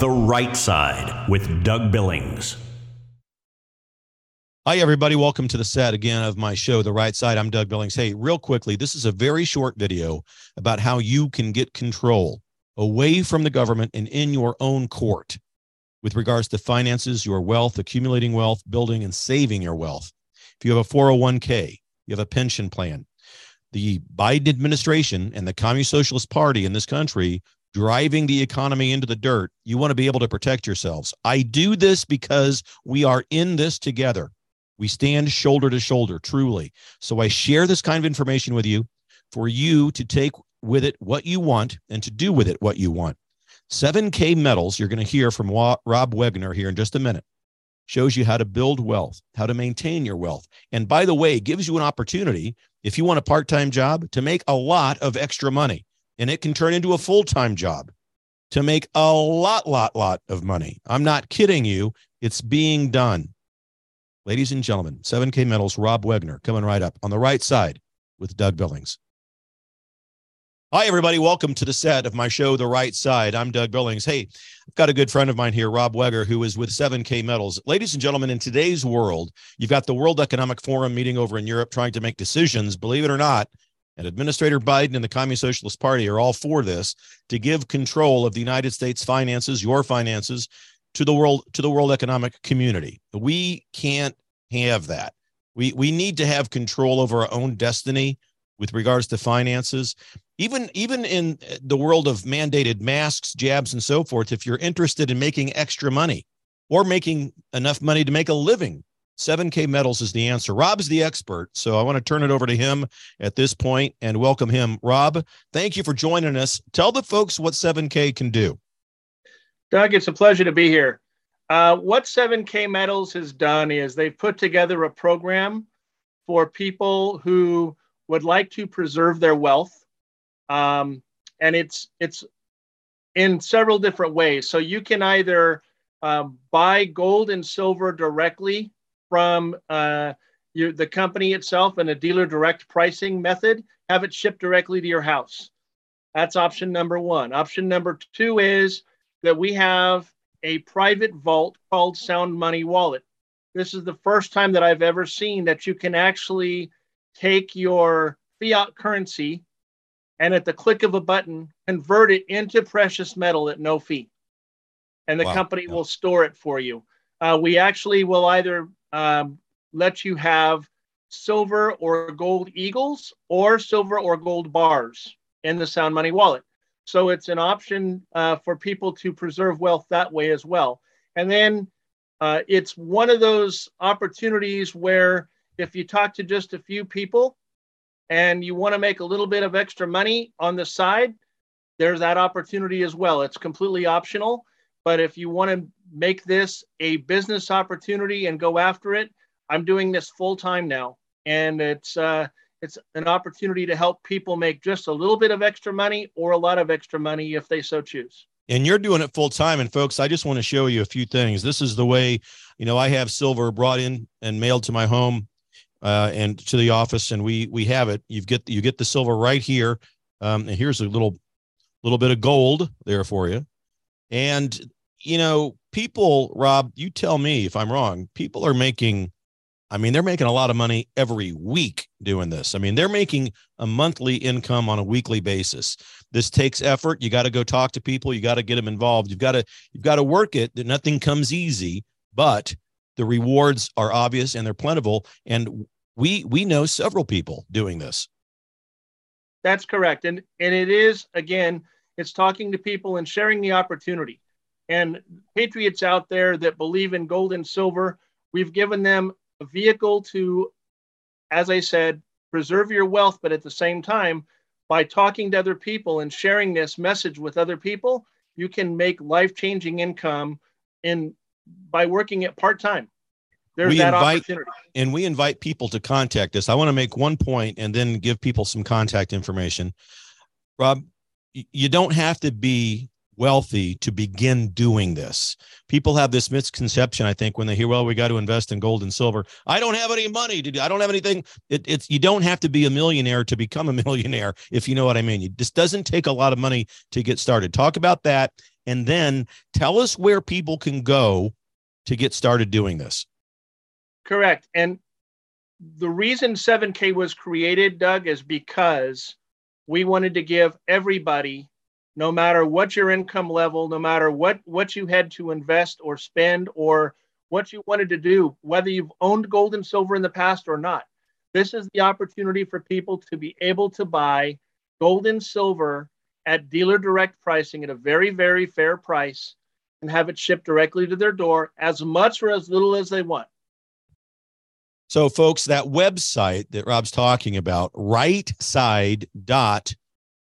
The Right Side with Doug Billings. Hi, everybody. Welcome to the set again of my show, The Right Side. I'm Doug Billings. Hey, real quickly, this is a very short video about how you can get control away from the government and in your own court with regards to finances, your wealth, accumulating wealth, building and saving your wealth. If you have a 401k, you have a pension plan, the Biden administration and the Communist Socialist Party in this country driving the economy into the dirt, you want to be able to protect yourselves. I do this because we are in this together. We stand shoulder to shoulder, truly. So I share this kind of information with you for you to take with it what you want and to do with it what you want. 7K Metals, you're going to hear from Rob Wegner here in just a minute, shows you how to build wealth, how to maintain your wealth. And by the way, gives you an opportunity, if you want a part time job, to make a lot of extra money and it can turn into a full time job to make a lot, lot, lot of money. I'm not kidding you. It's being done. Ladies and gentlemen, 7K Metals, Rob Wegner coming right up on the right side with Doug Billings. Hi, everybody. Welcome to the set of my show, The Right Side. I'm Doug Billings. Hey, I've got a good friend of mine here, Rob Wegner, who is with 7K Metals. Ladies and gentlemen, in today's world, you've got the World Economic Forum meeting over in Europe trying to make decisions, believe it or not, and Administrator Biden and the Communist Socialist Party are all for this to give control of the United States finances, your finances, to the world to the world economic community. We can't have that. We we need to have control over our own destiny with regards to finances. Even even in the world of mandated masks, jabs, and so forth, if you're interested in making extra money or making enough money to make a living 7K Metals is the answer. Rob's the expert, so I want to turn it over to him at this point and welcome him. Rob, thank you for joining us. Tell the folks what 7K can do. Doug, it's a pleasure to be here. Uh, what 7K Metals has done is they've put together a program for people who would like to preserve their wealth, um, and it's it's in several different ways. So you can either um, buy gold and silver directly from uh, your, the company itself and a dealer direct pricing method, have it shipped directly to your house. That's option number one. Option number two is that we have a private vault called Sound Money Wallet. This is the first time that I've ever seen that you can actually take your fiat currency and at the click of a button, convert it into precious metal at no fee. And the wow. company yeah. will store it for you. Uh, we actually will either um, let you have silver or gold eagles or silver or gold bars in the Sound Money wallet. So it's an option uh, for people to preserve wealth that way as well. And then uh, it's one of those opportunities where if you talk to just a few people and you want to make a little bit of extra money on the side, there's that opportunity as well. It's completely optional. But if you want to make this a business opportunity and go after it, I'm doing this full time now, and it's uh, it's an opportunity to help people make just a little bit of extra money or a lot of extra money if they so choose. And you're doing it full time. And folks, I just want to show you a few things. This is the way, you know, I have silver brought in and mailed to my home uh, and to the office, and we we have it. You get you get the silver right here. Um, and here's a little little bit of gold there for you. And, you know, people, Rob, you tell me if I'm wrong, people are making, I mean, they're making a lot of money every week doing this. I mean, they're making a monthly income on a weekly basis. This takes effort. You got to go talk to people. You got to get them involved. You've got to, you've got to work it. That nothing comes easy, but the rewards are obvious and they're plentiful. And we, we know several people doing this. That's correct. And, and it is, again, it's talking to people and sharing the opportunity. And patriots out there that believe in gold and silver, we've given them a vehicle to, as I said, preserve your wealth, but at the same time, by talking to other people and sharing this message with other people, you can make life-changing income in by working it part-time. There's we that invite, opportunity. And we invite people to contact us. I want to make one point and then give people some contact information. Rob, you don't have to be wealthy to begin doing this. People have this misconception, I think, when they hear, well, we got to invest in gold and silver. I don't have any money to do. I don't have anything. It, it's you don't have to be a millionaire to become a millionaire, if you know what I mean. It just doesn't take a lot of money to get started. Talk about that And then tell us where people can go to get started doing this. Correct. And the reason 7K was created, Doug, is because we wanted to give everybody, no matter what your income level, no matter what, what you had to invest or spend or what you wanted to do, whether you've owned gold and silver in the past or not, this is the opportunity for people to be able to buy gold and silver at dealer direct pricing at a very, very fair price and have it shipped directly to their door as much or as little as they want. So, folks, that website that Rob's talking about, right side dot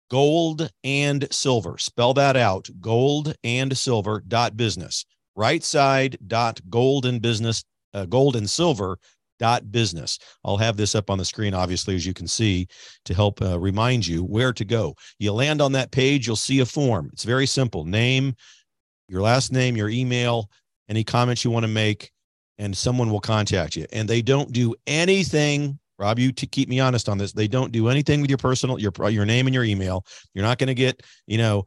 gold and silver, spell that out gold and silver dot business, right side dot gold and business, uh, gold and silver dot business. I'll have this up on the screen, obviously, as you can see, to help uh, remind you where to go. You land on that page, you'll see a form. It's very simple name, your last name, your email, any comments you want to make and someone will contact you. And they don't do anything. Rob, you to keep me honest on this. They don't do anything with your personal your your name and your email. You're not going to get you know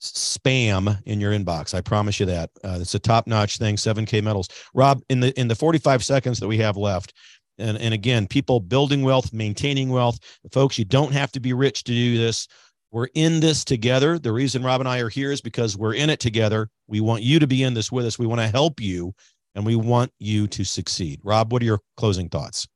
spam in your inbox. I promise you that. Uh, it's a top notch thing. 7K metals. Rob, in the in the 45 seconds that we have left, and and again, people building wealth, maintaining wealth, folks. You don't have to be rich to do this. We're in this together. The reason Rob and I are here is because we're in it together. We want you to be in this with us. We want to help you and we want you to succeed. Rob, what are your closing thoughts?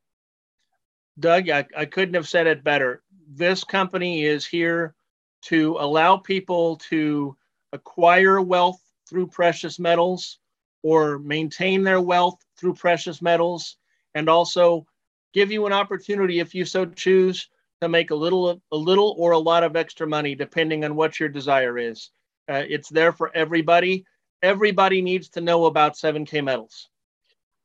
Doug, I, I couldn't have said it better. This company is here to allow people to acquire wealth through precious metals or maintain their wealth through precious metals and also give you an opportunity if you so choose to make a little a little or a lot of extra money depending on what your desire is uh, it's there for everybody everybody needs to know about 7K metals.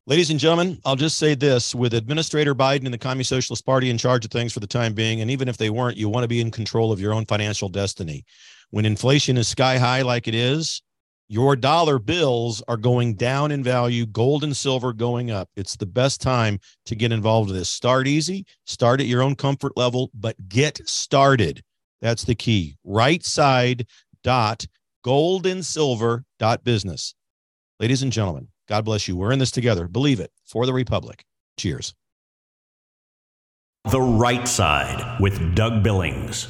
Ladies and gentlemen, I'll just say this with Administrator Biden and the Communist Socialist Party in charge of things for the time being, and even if they weren't, you want to be in control of your own financial destiny. When inflation is sky high like it is, your dollar bills are going down in value, gold and silver going up. It's the best time to get involved with this. Start easy, start at your own comfort level, but get started. That's the key. Right side dot gold and silver dot business. Ladies and gentlemen, God bless you. We're in this together. Believe it for the Republic. Cheers. The Right Side with Doug Billings.